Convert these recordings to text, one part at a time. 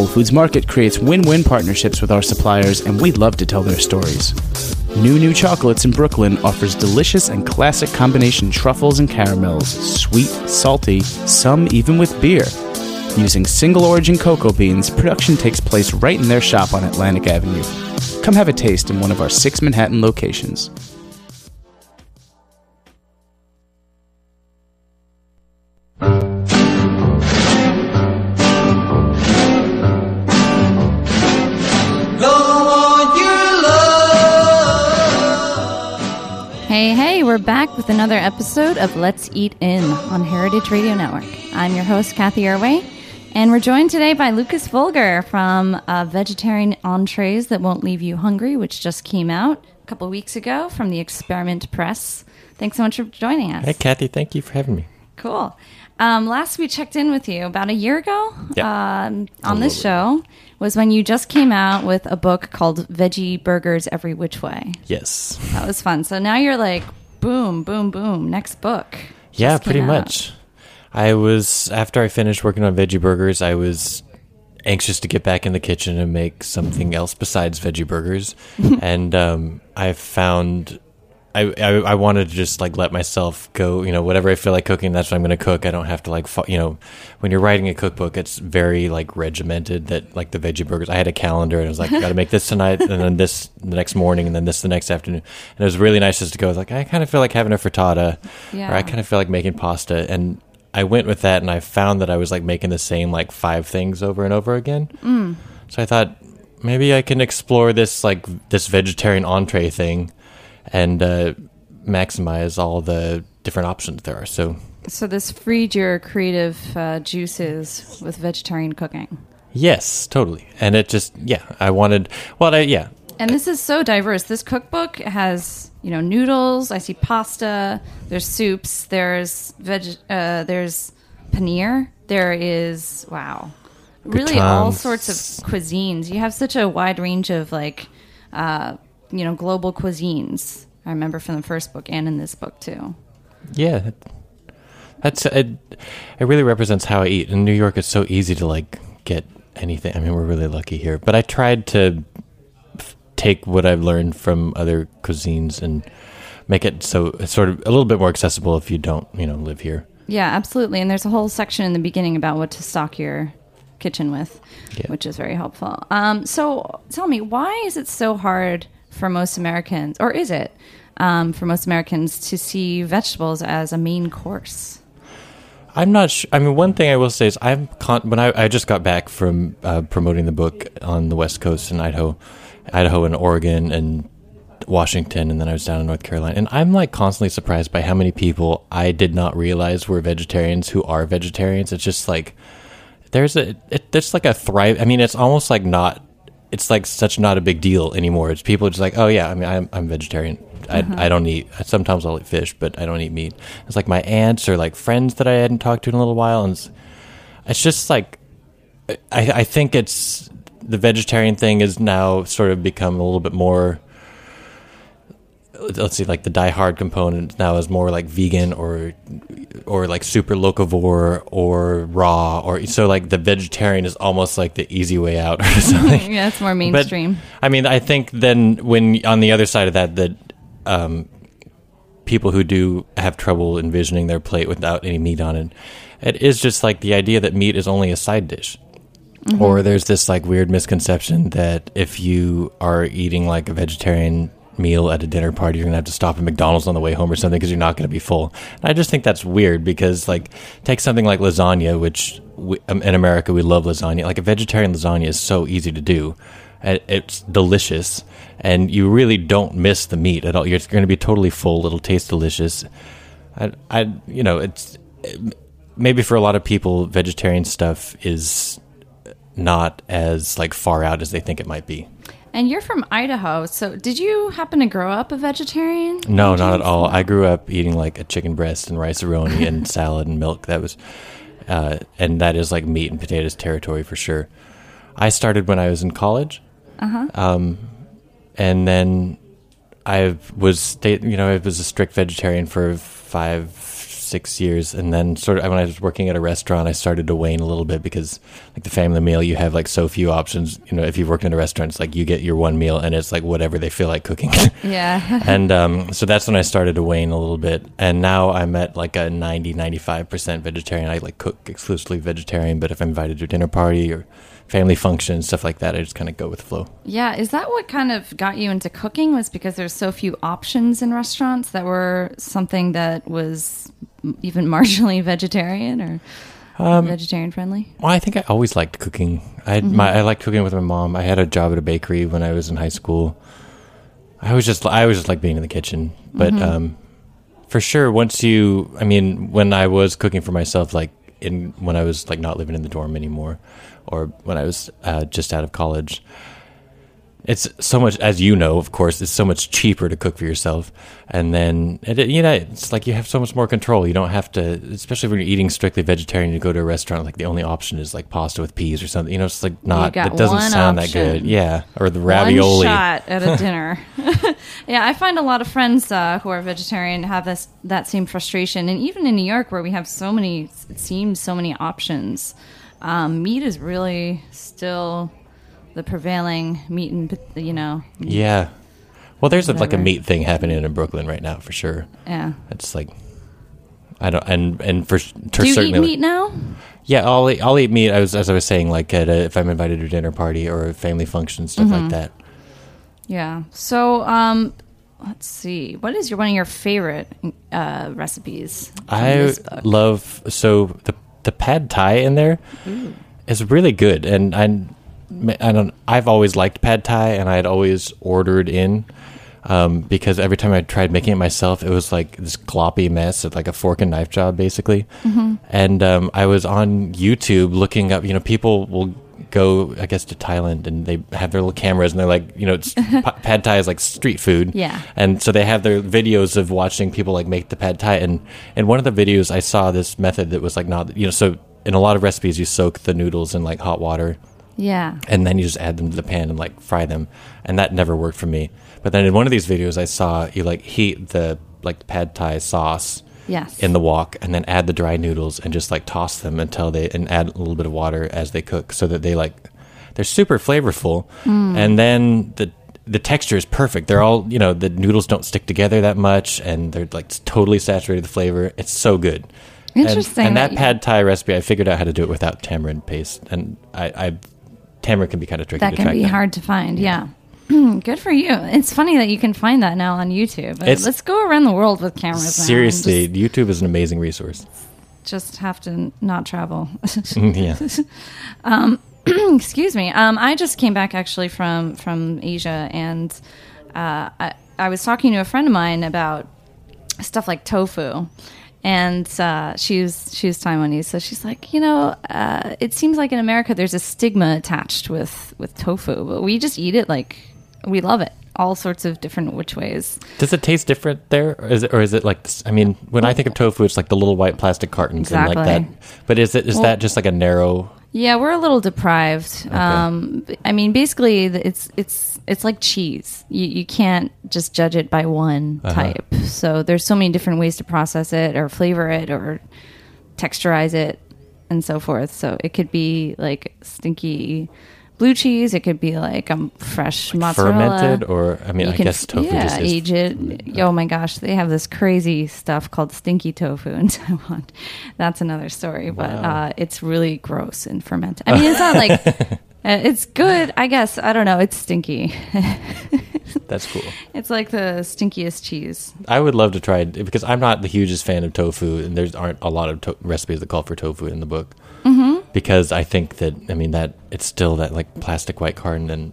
Whole Foods Market creates win win partnerships with our suppliers, and we'd love to tell their stories. New New Chocolates in Brooklyn offers delicious and classic combination truffles and caramels, sweet, salty, some even with beer. Using single origin cocoa beans, production takes place right in their shop on Atlantic Avenue. Come have a taste in one of our six Manhattan locations. Hey, hey, we're back with another episode of Let's Eat In on Heritage Radio Network. I'm your host, Cathy Erway, and we're joined today by Lukas Volger from uh, Vegetarian Entrees That Won't Leave You Hungry, which just came out a couple weeks ago from the Experiment Press. Thanks so much for joining us. Hey, Kathy, thank you for having me. Cool. Um, last we checked in with you about a year ago Yeah. um, on this show was when you just came out with a book called Veggie Burgers Every Which Way. Yes. That was fun. So now you're like, boom, boom, boom. Next book. Yeah, pretty out. much. I was after I finished working on veggie burgers, I was anxious to get back in the kitchen and make something else besides veggie burgers, and um, I found I, I I wanted to just like let myself go. You know, whatever I feel like cooking, that's what I'm going to cook. I don't have to like you know, when you're writing a cookbook, it's very like regimented. That like the veggie burgers, I had a calendar and I was like, I got to make this tonight, and then this the next morning, and then this the next afternoon. And it was really nice just to go like I kind of feel like having a frittata, or I kind of feel like making pasta, and I went with that, and I found that I was like making the same like five things over and over again. Mm. So I thought maybe I can explore this like this vegetarian entree thing, and uh, maximize all the different options there are. So So this freed your creative uh, juices with vegetarian cooking. yes, totally. And it just yeah, I wanted well, I, yeah, And this is so diverse. This cookbook has, you know, noodles. I see pasta. There's soups. There's veg. Uh, there's paneer. There is wow, really all sorts of cuisines. You have such a wide range of like, uh, you know, global cuisines. I remember from the first book and in this book too. yeah. That's it. It really represents how I eat. In New York, it's so easy to like get anything. I mean, we're really lucky here. But I tried to f- take what I've learned from other cuisines and make it so it's sort of a little bit more accessible if you don't, you know, live here. Yeah, absolutely. And there's a whole section in the beginning about what to stock your kitchen with, Yeah. which is very helpful. Um, so tell me, why is it so hard for most Americans, or is it um, for most Americans, to see vegetables as a main course? I'm not sure. I mean, one thing I will say is I'm con- when I, I just got back from uh, promoting the book on the West Coast in Idaho, Idaho and Oregon and Washington, and then I was down in North Carolina, and I'm like constantly surprised by how many people I did not realize were vegetarians who are vegetarians. It's just like there's a it, there's like a thrive. I mean, it's almost like not. It's like such not a big deal anymore. It's people just like, oh yeah, I mean, I'm, I'm vegetarian. I, uh-huh. I don't eat. Sometimes I'll eat fish, but I don't eat meat. It's like my aunts or like friends that I hadn't talked to in a little while, and it's, it's just like I, I think it's the vegetarian thing is now sort of become a little bit more let's see, like the Die Hard component now is more like vegan or or like super locavore or raw or so like the vegetarian is almost like the easy way out or something. yeah, it's more But, mainstream. I mean, I think then when on the other side of that, that um, people who do have trouble envisioning their plate without any meat on it, it is just like the idea that meat is only a side dish. Or there's this like weird misconception that if you are eating like a vegetarian meal at a dinner party, you're gonna have to stop at McDonald's on the way home or something because you're not gonna be full. And I just think that's weird because like take something like lasagna, which we, um, in America we love lasagna. Like a vegetarian lasagna is so easy to do. It's delicious, and you really don't miss the meat at all. You're going to be totally full. It'll taste delicious. I, I, you know, it's maybe for a lot of people, vegetarian stuff is not as like far out as they think it might be. And you're from Idaho, so did you happen to grow up a vegetarian? No, not at all. I grew up eating like a chicken breast and rice roni and salad and milk. That was, uh, and that is like meat and potatoes territory for sure. I started when I was in college, um, and then I was you know I was a strict vegetarian for five six years, and then sort of when I was working at a restaurant, I started to wane a little bit because like the family meal, you have like so few options. You know, if you've worked in a restaurant, it's like you get your one meal, and it's like whatever they feel like cooking. Yeah. and um, so that's when I started to wane a little bit. And now I'm at like a 90, 95% vegetarian. I like cook exclusively vegetarian, but if I'm invited to a dinner party or family function, stuff like that, I just kind of go with the flow. yeah, is that what kind of got you into cooking? Was because there's so few options in restaurants that were something that was even marginally vegetarian or Um, vegetarian friendly? Well, I think I always liked cooking. I had my I liked cooking with my mom. I had a job at a bakery when I was in high school. I was just I was just like being in the kitchen, but um, for sure, once you, I mean, when I was cooking for myself, like in when I was like not living in the dorm anymore, or when I was uh, just out of college. It's so much, as you know, of course, it's so much cheaper to cook for yourself, and then it, you know it's like you have so much more control. You don't have to, especially when you're eating strictly vegetarian. You go to a restaurant, like the only option is like pasta with peas or something. You know, it's like not. It doesn't sound that good. Yeah, or the ravioli. One shot at a dinner. yeah, I find a lot of friends uh, who are vegetarian have this that same frustration, and even in New York, where we have so many, it seems so many options. Um, meat is really still the prevailing meat, and you know, Yeah. Well, there's a, like a meat thing happening in Brooklyn right now for sure. yeah. It's like. I don't, and and for, for Do you certainly, eat meat now? Yeah, I'll eat, I'll eat meat. I was as I was saying, like at a, if I'm invited to a dinner party or a family function, stuff Mm-hmm. like that. Yeah. So, um, let's see. What is your one of your favorite uh, recipes? I love so the the pad thai in there is really good, and I I don't I've always liked pad thai, and I had always ordered in. Um, because every time I tried making it myself, it was like this gloppy mess, of like a fork and knife job, basically. And um, I was on YouTube looking up. You know, people will go, I guess, to Thailand, and they have their little cameras, and they're like, you know, pad thai is like street food. Yeah. And so they have their videos of watching people like make the pad thai. And in one of the videos, I saw this method that was like not, you know, so in a lot of recipes, you soak the noodles in like hot water Yeah. and then you just add them to the pan and like fry them. And that never worked for me. But then in one of these videos, I saw you like heat the like pad thai sauce Yes. in the wok and then add the dry noodles and just like toss them until they and add a little bit of water as they cook so that they like they're super flavorful mm. and then the the texture is perfect they're all you know the noodles don't stick together that much and they're like totally saturated with flavor it's so good And- Interesting and, that that you- pad thai recipe i figured out how to do it without tamarind paste and i i tamarind can be kind of tricky that to can track be down. hard to find. Yeah. Good for you. It's funny that you can find that now on YouTube. It's- Let's go around the world with cameras. seriously youtube is an amazing resource just, just have to not travel. yeah Excuse me. Um, I just came back actually from from Asia, and uh, I, I was talking to a friend of mine about stuff like tofu. And uh, she was she was Taiwanese, so she's like, you know, uh, it seems like in America there's a stigma attached with with tofu, but we just eat it like we love it, all sorts of different which ways. Does it taste different there, or is it, or is it like? I mean, when I think of tofu, it's like the little white plastic cartons and like Exactly. that. But is it is Well- that just like a narrow? Yeah, we're a little deprived. Um, I mean, basically, it's it's it's like cheese. You you can't just judge it by one Uh-huh. type. So there's so many different ways to process it, or flavor it, or texturize it, and so forth. So it could be like stinky blue cheese. It could be like um fresh mozzarella. Fermented, or I mean, You I can- guess tofu yeah, just is. age it. Oh my gosh, they have this crazy stuff called stinky tofu in Taiwan. That's another story, but uh, it's really gross and fermented. I mean, it's not like uh, it's good. I guess I don't know. It's stinky. That's cool. it's like the stinkiest cheese. I would love to try it because I'm not the hugest fan of tofu, and there's aren't a lot of to- recipes that call for tofu in the book. Mm-hmm. Because I think that I mean that it's still that like plastic white carton, and then,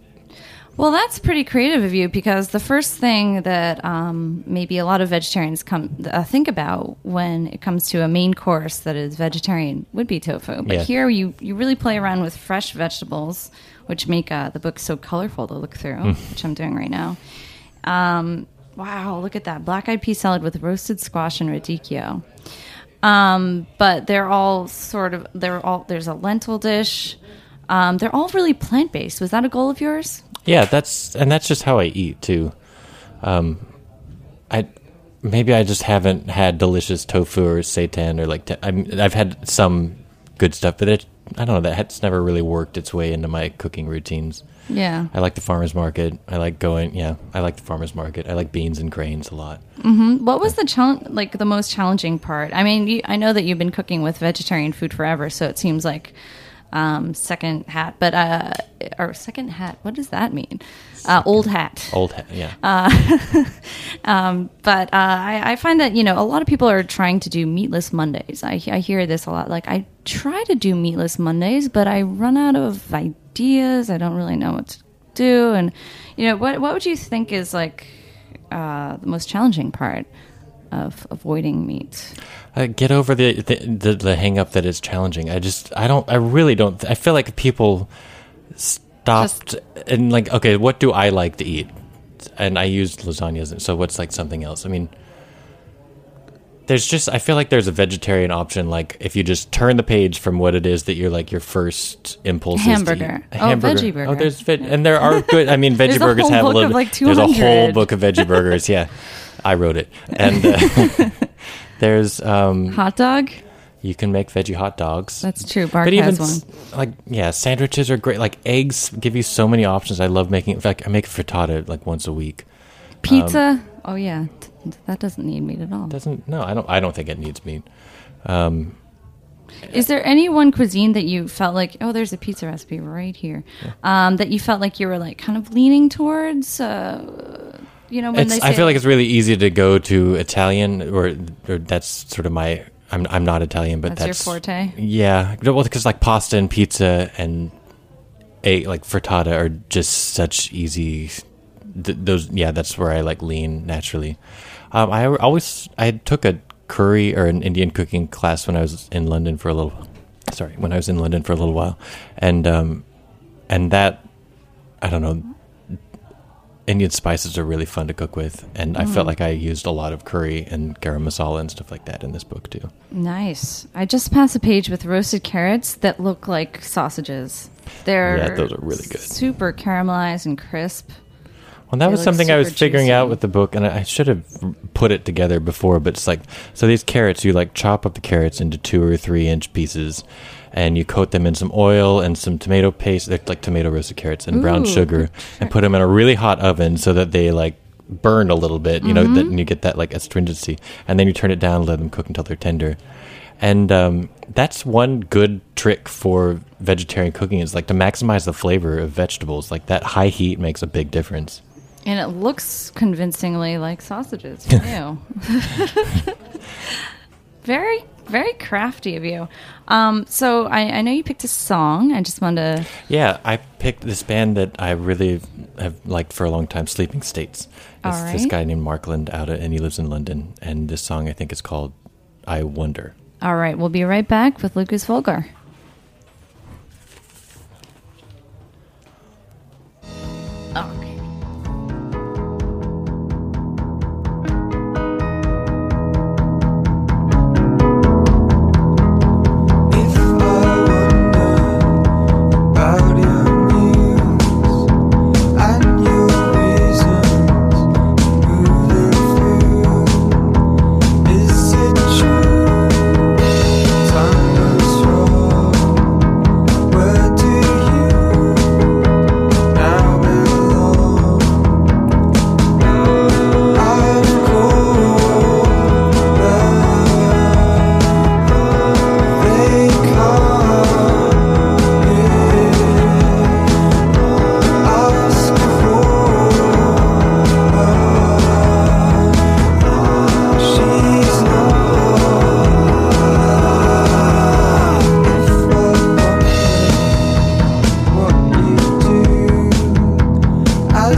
Well, that's pretty creative of you because the first thing that um, maybe a lot of vegetarians come uh, think about when it comes to a main course that is vegetarian would be tofu. But Yeah. here you you really play around with fresh vegetables, which make uh, the book so colorful to look through, which I'm doing right now. Um, wow, look at that black eyed pea salad with roasted squash and radicchio. Um, but they're all sort of they're all there's a lentil dish. Um, they're all really plant based. Was that a goal of yours? yeah, that's and that's just how I eat too. Um, I maybe I just haven't had delicious tofu or seitan or like te- I I've had some good stuff, but it I don't know that has never really worked its way into my cooking routines. Yeah. I like the farmers market. I like going. Yeah, I like the farmers market. I like beans and grains a lot. What was the challenge, like the most challenging part? I mean, you, I know that you've been cooking with vegetarian food forever, so it seems like um, second hat, but uh, or second hat. What does that mean? Uh, old hat. Old, hat. yeah. um But uh, I, I find that you know a lot of people are trying to do meatless Mondays. I, I hear this a lot. Like I try to do meatless Mondays, but I run out of ideas. I don't really know what to do, and you know what? What would you think is like uh, the most challenging part of avoiding meat? uh, get over the, the the the hang up that it's challenging. I just I don't I really don't I feel like people stopped and like okay, what do I like to eat? And I used lasagnas. So what's like something else? I mean, there's just I feel like there's a vegetarian option. Like if you just turn the page from what it is that you're like your first impulse is to Hamburger. eat. A Oh, veggie burger. Oh, there's veg- and there are good. I mean, veggie burgers have a little. of, like, there's a whole book of veggie burgers. Yeah, I wrote it, and uh, there's um, Hot dog? you can make veggie hot dogs. That's true. Bark but even has one. like yeah, sandwiches are great. Like eggs give you so many options. I love making. In fact, I make frittata like once a week. Pizza? oh yeah, T- that doesn't need meat at all. Doesn't no, I don't. I don't think it needs meat. Is there any one cuisine that you felt like, oh, there's a pizza recipe right here, um, that you felt like you were like kind of leaning towards? Uh, you know, when It's, they I feel like it's really easy to go to Italian, or, or that's sort of my. I'm I'm not Italian, but That's your forte? Yeah, well, because like pasta and pizza and a like frittata are just such easy. Th- those yeah, that's where I like lean naturally. Um, I always I took a curry or an Indian cooking class when I was in London for a little. Sorry, when I was in London for a little while, and um, and that I don't know. Indian spices are really fun to cook with, and I Mm. felt like I used a lot of curry and garam masala and stuff like that in this book too. nice. I just passed a page with roasted carrots that look like sausages. They're Yeah, those are really good. super caramelized and crisp. Well, that They was something I was figuring out with the book, and I should have put it together before. But it's like, so these carrots, you like chop up the carrots into two or three inch pieces, and you coat them in some oil and some tomato paste, they're like tomato roasted carrots and brown Ooh, sugar, and put them in a really hot oven so that they like burn a little bit, you know, Mm-hmm. that, and you get that like astringency, and then you turn it down, and let them cook until they're tender. And um, that's one good trick for vegetarian cooking is like to maximize the flavor of vegetables. Like that high heat makes a big difference. And it looks convincingly like sausages. Ew. very, very crafty of you. Um, so I, I know you picked a song. I just wanted to. Yeah, I picked this band that I really have liked for a long time, Sleeping States. All It's this guy named Markland out of, and he lives in London. And this song I think is called "I Wonder." All right, we'll be right back with Lukas Volger.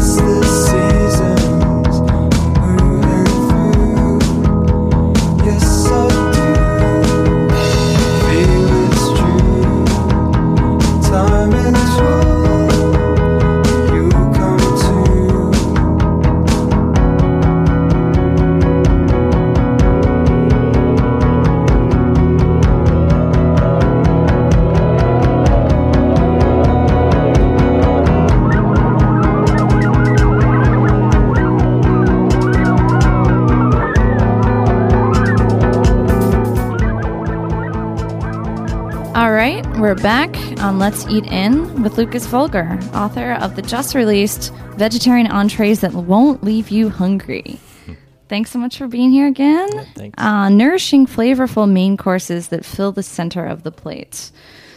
This Let's Eat In with Lukas Volger, author of the just released Vegetarian Entrees That Won't Leave You Hungry. Thanks so much for being here again. thanks. Uh, nourishing, flavorful main courses that fill the center of the plate.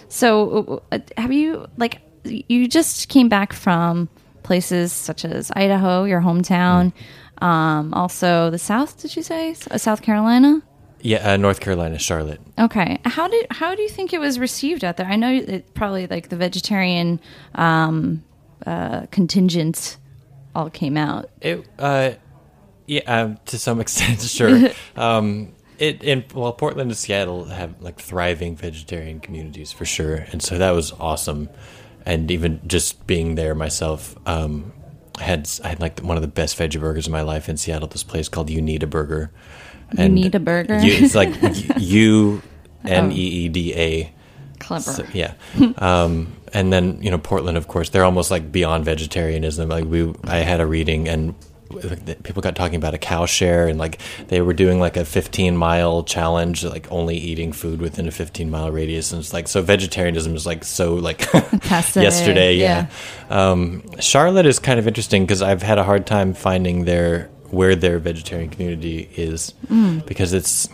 So, uh, have you, like, you just came back from places such as Idaho, your hometown, um, also the South, did you say? Uh, South Carolina? Yeah, uh, North Carolina, Charlotte. Okay. How did how do you think it was received out there? I know it probably like the vegetarian um, uh, contingent all came out. It, uh, yeah, um, to some extent, sure. um, it in well, Portland and Seattle have like thriving vegetarian communities for sure, and so that was awesome. And even just being there myself, um, I had I had like one of the best veggie burgers of my life in Seattle. This place called Uneeda Burger. Uneeda Burger? You, it's like U N E E D A. Clever. So, yeah. um, and then you know Portland, of course, they're almost like beyond vegetarianism. Like we, I had a reading and people got talking about a cow share and like they were doing like a 15 mile challenge like only eating food within a 15 mile radius and it's like so vegetarianism is like so like yesterday yeah, Um, charlotte is kind of interesting because i've had a hard time finding their where their vegetarian community is because it's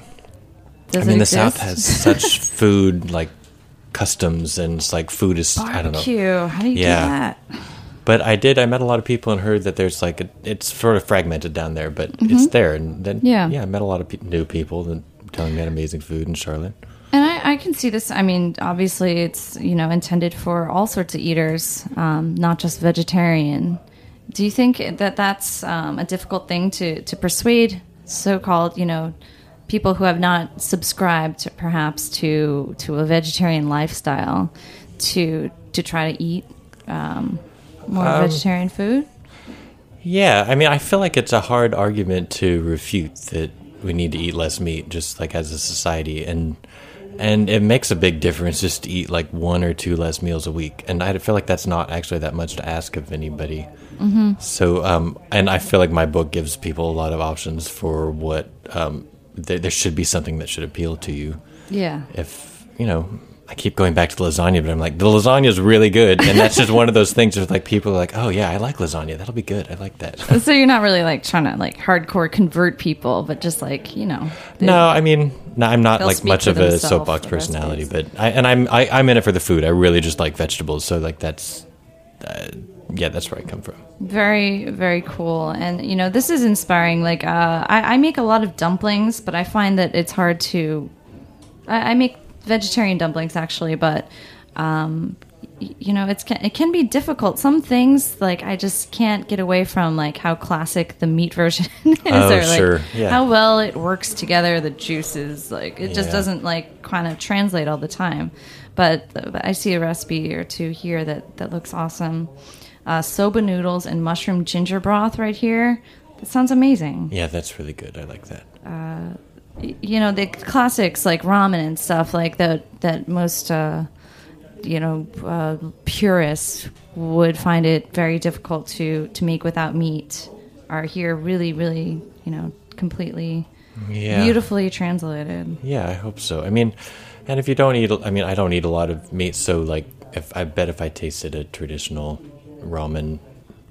Does I mean, it the South has such food like customs, and it's like food is I don't know. barbecue. How do you Yeah. do that? But I did. I met a lot of people and heard that there's like a, it's sort of fragmented down there, but it's there. And then Mm-hmm. Yeah. yeah, I met a lot of pe- new people and telling me had amazing food in Charlotte. And I, I can see this. I mean, obviously, it's you know intended for all sorts of eaters, um, not just vegetarian. Do you think that that's um, a difficult thing to to persuade so-called you know people who have not subscribed perhaps to to a vegetarian lifestyle to to try to eat um, more vegetarian food? Yeah, I mean, I feel like it's a hard argument to refute that we need to eat less meat, just like as a society, and and it makes a big difference just to eat like one or two less meals a week, and I feel like that's not actually that much to ask of anybody. Mm-hmm. So, um, and I feel like my book gives people a lot of options for what um, there, there should be something that should appeal to you. Yeah. If you know. I keep going back to the lasagna, but I'm like, the lasagna is really good, and that's just one of those things. Where like people are like, oh yeah, I like lasagna. That'll be good. I like that. So you're not really like trying to like hardcore convert people, but just like you know. they- No, I mean, no, I'm not like much of a soapbox personality, but I and I'm I, I'm in it for the food. I really just like vegetables, so like that's uh, yeah, that's where I come from. Very, very cool. And, you know, this is inspiring. Like, uh, I, I make a lot of dumplings, but I find that it's hard to. I, I make vegetarian dumplings, actually, but, um, you know, it's it can be difficult. Some things, like, I just can't get away from, like, how classic the meat version is, Oh, or, like, sure. Yeah. how well it works together, the juices. Like, it just doesn't, like, kind of translate all the time. But, but I see a recipe or two here that, that looks awesome uh, soba noodles and mushroom ginger broth right here. That sounds amazing. Yeah, that's really good. I like that. Y- You know the classics like ramen and stuff like that. That most uh, you know uh, purists would find it very difficult to to make without meat. Are here really, really you know completely Yeah, beautifully translated. Yeah, I hope so. I mean, and if you don't eat, I mean, I don't eat a lot of meat, so like, if I bet if I tasted a traditional ramen,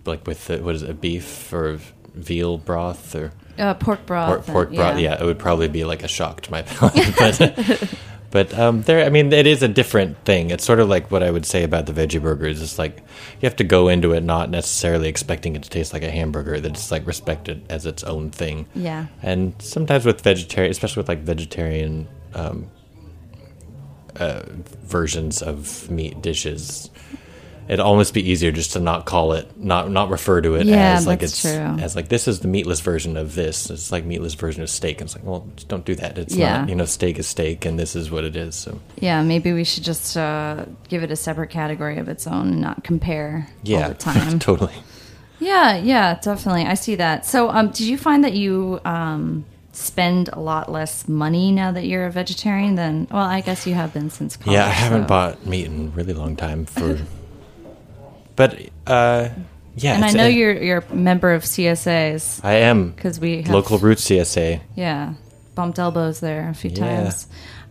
like with the, what is it, beef or veal broth or Uh, pork broth. pork, and- pork broth, yeah, it would probably be like a shock to my palate. but but um, there, I mean, it is a different thing. It's sort of like what I would say about the veggie burgers. It's like you have to go into it not necessarily expecting it to taste like a hamburger. That it's like respected as its own thing. Yeah. And sometimes with vegetarian, especially with like vegetarian um, uh, versions of meat dishes, it'd almost be easier just to not call it, not not refer to it Yeah, as like it's true. as like this is the meatless version of this. It's like meatless version of steak. And it's like, well, don't do that. It's Yeah. not, you know, steak is steak, and this is what it is. So Yeah, maybe we should just uh, give it a separate category of its own and not compare yeah, all the time. totally. Yeah, yeah, definitely. I see that. So, um, did you find that you um, spend a lot less money now that you're a vegetarian than? Well, I guess you have been since college. Yeah, I haven't so- bought meat in a really long time for. but uh, yeah, And I know you're you're a member of CSAs I am because we have, local roots CSA. Yeah, bumped elbows there a few Yeah. times.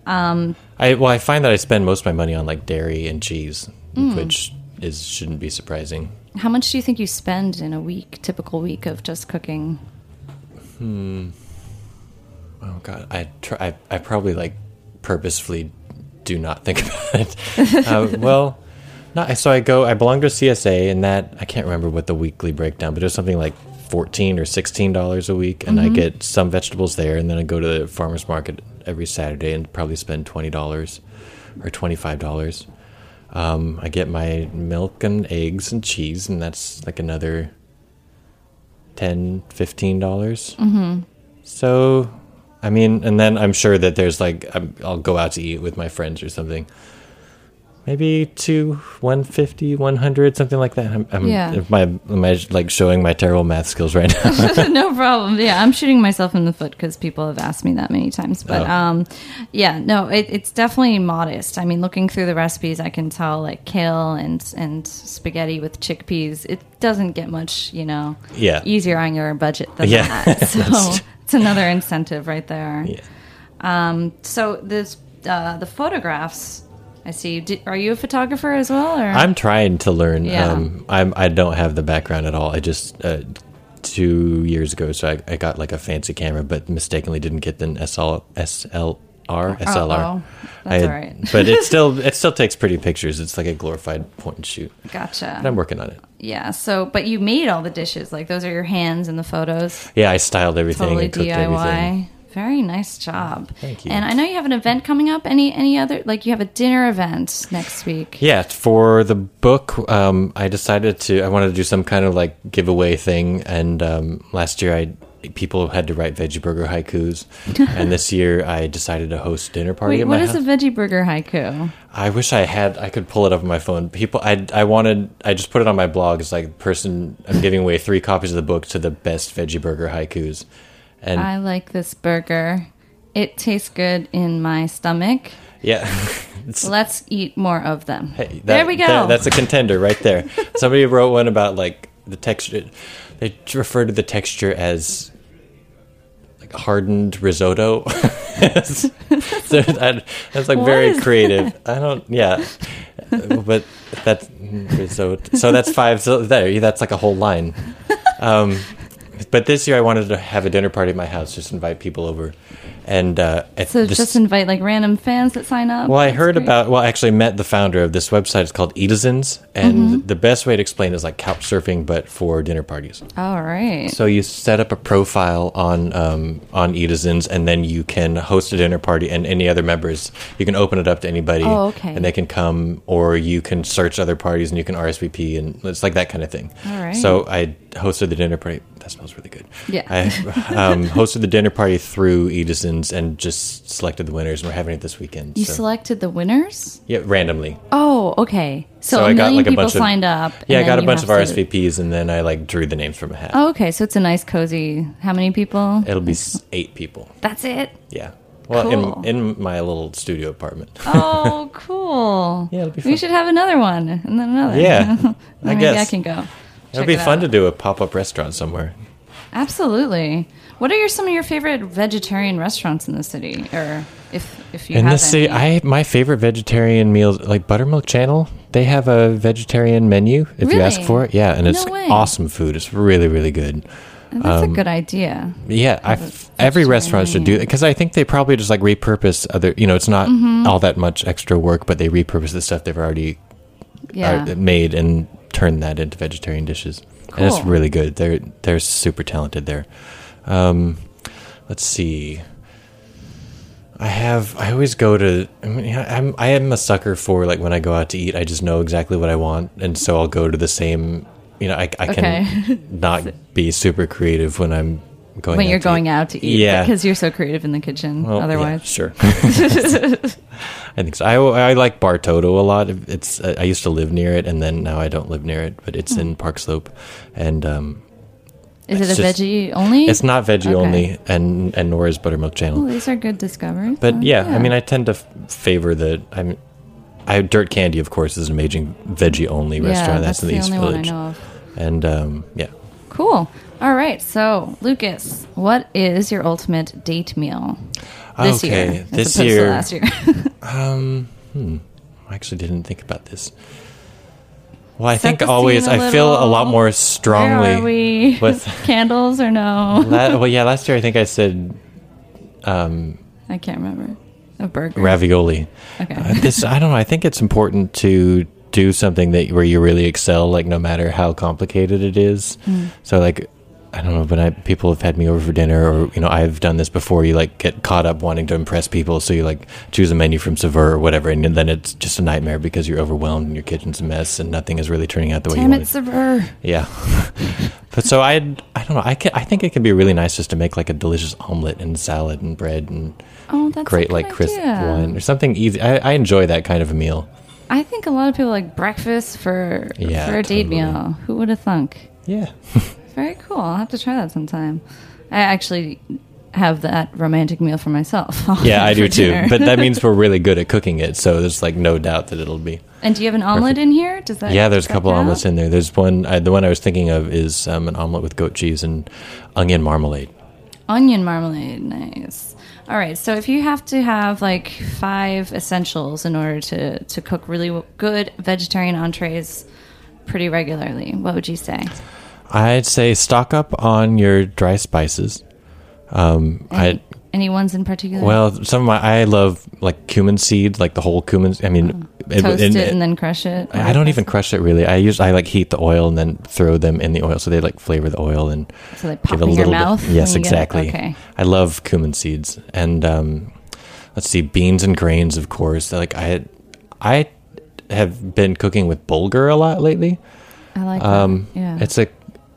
Um, I well, I find that I spend most of my money on like dairy and cheese, Mm. which is shouldn't be surprising. how much do you think you spend in a week, typical week of just cooking? Hmm. Oh God, I try. I, I probably like purposefully do not think about it. uh, well, not so. I go. I belong to CSA, and that I can't remember what the weekly breakdown, but it was something like fourteen or sixteen dollars a week, and I get some vegetables there, and then I go to the farmers market every Saturday and probably spend twenty dollars or twenty five dollars. Um, I get my milk and eggs and cheese, and that's like another 10 15 dollars. Mm-hmm. So, I mean, and then I'm sure that there's like I'm, I'll go out to eat with my friends or something. Maybe two, 150, 100, something like that. I'm, I'm, Yeah. I, am I like showing my terrible math skills right now? no problem. Yeah, I'm shooting myself in the foot because people have asked me that many times. But Oh. um, yeah, no, it, it's definitely modest. I mean, looking through the recipes, I can tell like kale and and spaghetti with chickpeas. It doesn't get much, you know, Yeah. easier on your budget than Yeah, that. So it's another incentive right there. yeah. Um, so this uh, the photographs. I see. Did, are you a photographer as well? Or I'm trying to learn. Yeah. Um, I'm, I don't have the background at all. I just, uh, two years ago, so I, I got like a fancy camera, but mistakenly didn't get an SL, SLR, SLR. oh, that's had- all right. but it still, it still takes pretty pictures. It's like a glorified point and shoot. gotcha. And I'm working on it. Yeah. So, but you made all the dishes. Like those are your hands in the photos. Yeah, I styled everything Totally and cooked DIY. everything. Very nice job. Thank you. And I know you have an event coming up. Any any other like you have a dinner event next week. Yeah, for the book, um, I decided to. I wanted to do some kind of like giveaway thing, and um, last year I people had to write veggie burger haikus, and this year I decided to host dinner party Wait, at what is house. a veggie burger haiku? I wish I had. I could pull it up on my phone. People, I, I wanted. I just put it on my blog. It's like person. I'm giving away three copies of the book to the best veggie burger haikus, and I like this burger. It tastes good in my stomach. yeah, Let's eat more of them. Hey, that- there we go. that- that's a contender right there. Somebody wrote one about like the texture. They refer to the texture as like hardened risotto. so that, that's like What very creative. I don't. Yeah, but that's risotto. So that's five. So there, that's like a whole line. Um, but this year I wanted to have a dinner party at my house, just invite people over, and uh, at so this- just invite like random fans that sign up. well, I heard great. about. Well, I actually met the founder of this website. It's called Edizens, and Mm-hmm. the best way to explain it is like couch surfing, but for dinner parties. All right. So you set up a profile on um, on Edizens, and then you can host a dinner party, and any other members, you can open it up to anybody, Oh, okay. and they can come, or you can search other parties, and you can RSVP, and it's like that kind of thing. All right. So I hosted the dinner party. That smells really good. Yeah. I um, hosted the dinner party through Edison's and just selected the winners, and we're having it this weekend. you so. selected the winners. Yeah, randomly. Oh, okay. So, So I got, like, a bunch of- signed up. Yeah, I got a bunch of have to- RSVPs, and then I like drew the names from a hat. Oh, okay. So it's a nice, cozy. How many people? It'll be eight people. That's it. Yeah. Well, Cool. in in my little studio apartment. Oh, cool. Yeah, it'll be We should have another one and then another. Yeah, I Maybe guess. I can go. It'll Check be it fun to do a pop up restaurant somewhere. Absolutely. What are your some of your favorite vegetarian restaurants in the city, or if if you in have this city? I my favorite vegetarian meals like Buttermilk Channel. They have a vegetarian menu if you ask for it. Yeah, and it's way. awesome food. It's really really good. That's um, a good idea. Yeah, I every restaurant should do it because I think they probably just like repurpose other. You know, it's not Mm-hmm. all that much extra work, but they repurpose the stuff they've already Yeah. uh, made and turn that into vegetarian dishes, and it's really good. They're they're super talented there. Um, let's see. I have. I always go to. I mean, I'm. I am a sucker for like when I go out to eat. I just know exactly what I want, and so I'll go to the same. You know, I, I Okay. can not be super creative when I'm going. when you're going eat. out to eat, Yeah. because you're so creative in the kitchen. Well, yeah, otherwise, sure. I think so. I, I like Bar Toto a lot. It's I used to live near it, and then now I don't live near it, but it's in Park Slope, and um, is it a just- veggie only? it's not veggie Okay. only, and and nor is Buttermilk Channel. Oh, these are good discoveries. But Oh, yeah, I mean, I tend to f- favor the. I'm. I Dirt Candy, of course, is an amazing veggie only yeah, restaurant. that's, That's, in the, the East only Village, one I know of. and um, yeah. Cool. All right. So, Lukas, what is your ultimate date meal? this Okay, year this year- last year. Um, hmm. I actually didn't think about this. Well, I Set think always I feel a lot more strongly. Are we? with- candles or no? La- well, yeah, last year I think I said um, I can't remember. A burger. ravioli. Okay. Uh, this I don't know. I think it's important to do something that where you really excel, like no matter how complicated it is. Mm. So like. I don't know, but I, people have had me over for dinner, or you know, I've done this before. You like get caught up wanting to impress people, so you like choose a menu from Saveur or whatever, and then it's just a nightmare because you're overwhelmed and your kitchen's a mess and nothing is really turning out the way Damn you it, want. Saveur. Yeah, but so I, I don't know. I can, I think it can be really nice just to make like a delicious omelet and salad and bread and Oh, that's a great like crisp wine or something easy. I, I enjoy that kind of a meal. I think a lot of people like breakfast for Yeah, for a date meal. Who would have thunk? Yeah, Very cool. I'll have to try that sometime. I actually have that romantic meal for myself. yeah, I do too. But that means we're really good at cooking it, so there's like no doubt that it'll be. and do you have an omelet in here? Does that? Yeah, there's a couple omelets in there. There's one. I, the one I was thinking of is um, an omelet with goat cheese and onion marmalade. Onion marmalade, nice. All right, so if you have to have like five essentials in order to to cook really good vegetarian entrees pretty regularly, what would you say? I'd say stock up on your dry spices. Um, I Any, any ones in particular? Well, some of my I love like cumin seed, like the whole cumin. I mean, it- toast it and then crush it. I don't even crush it really. I use I like heat the oil and then throw them in the oil, so they like flavor the oil and So they pop in your mouth. Bit, yes, you get it? exactly. Okay. I love cumin seeds and um, let's see, beans and grains, of course. Like I, I have been cooking with bulgur a lot lately. I like Um, that. Yeah. it's a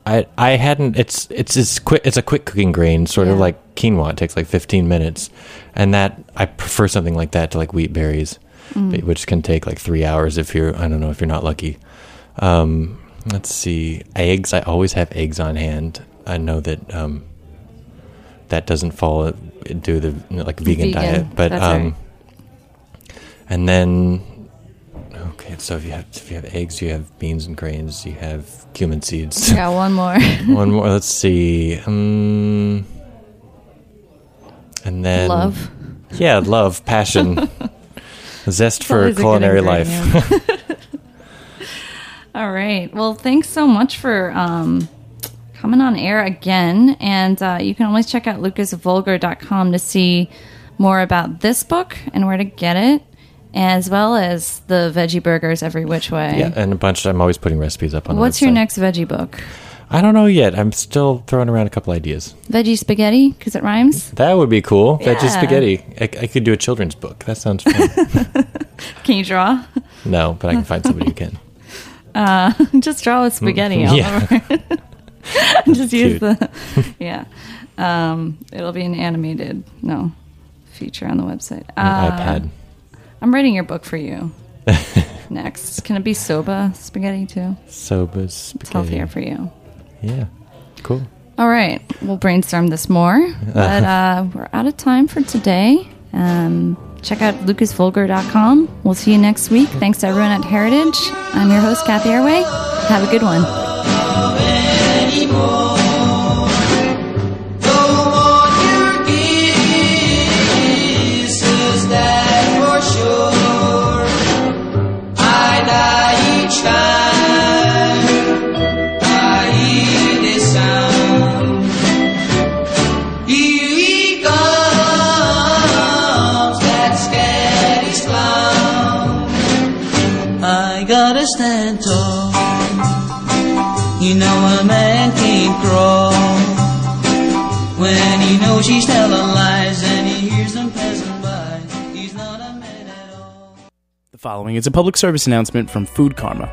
I I hadn't. It's it's it's quick. It's a quick cooking grain, sort of like quinoa. It takes like 15 minutes, and that I prefer something like that to like wheat berries, Mm. which can take like three hours if you're I don't know if you're not lucky. Um, let's see, eggs. I always have eggs on hand. I know that um, that doesn't fall into the like vegan, Vegan, diet, but um, right. and then okay. So if you have if you have eggs, you have beans and grains, you have cumin seeds. Yeah, one more. One more. Let's see. Um, and then Love. Yeah, love, passion, zest for Always a good culinary life. All right. Well, thanks so much for um, coming on air again. And uh, you can always check out lukasvolger.com to see more about this book and where to get it, as well as the veggie burgers every which way. yeah, and a bunch. I'm always putting recipes up on. the What's your next veggie book? I don't know yet. I'm still throwing around a couple ideas. Veggie spaghetti because it rhymes. That would be cool. Veggie spaghetti. I, I could do a children's book. That sounds fun. Can you draw? no, but I can find somebody who can. Just draw with spaghetti all yeah. over. Just use the yeah. Um, it'll be an animated no feature on the website. Uh, iPad. I'm writing your book for you. Next, can it be soba spaghetti too? Soba spaghetti. It's spaghetti. healthier for you. Yeah. Cool. All right, we'll brainstorm this more, but uh, we're out of time for today. Um, check out lukasvolger.com. We'll see you next week. Thanks to everyone at Heritage. I'm your host, Cathy Erway. Have a good one. You know a man can't crawl when he knows she's telling lies and he hears them passing by. He's not a man at all. The following is a public service announcement from Food Karma.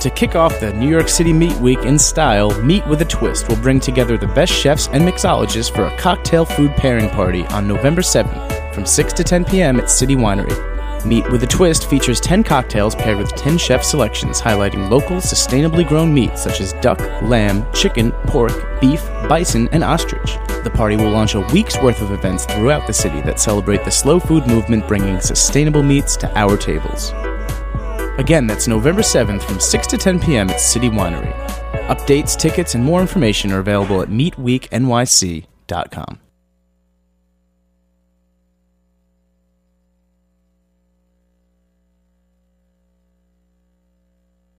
To kick off the New York City Meat Week in style, Meat with a Twist will bring together the best chefs and mixologists for a cocktail food pairing party on November 7th from 6 to 10 p.m. at City Winery. Meat with a Twist features 10 cocktails paired with 10 chef selections highlighting local, sustainably grown meats such as duck, lamb, chicken, pork, beef, bison, and ostrich. The party will launch a week's worth of events throughout the city that celebrate the slow food movement bringing sustainable meats to our tables. Again, that's November 7th from 6 to 10 p.m. at City Winery. Updates, tickets, and more information are available at meatweeknyc.com.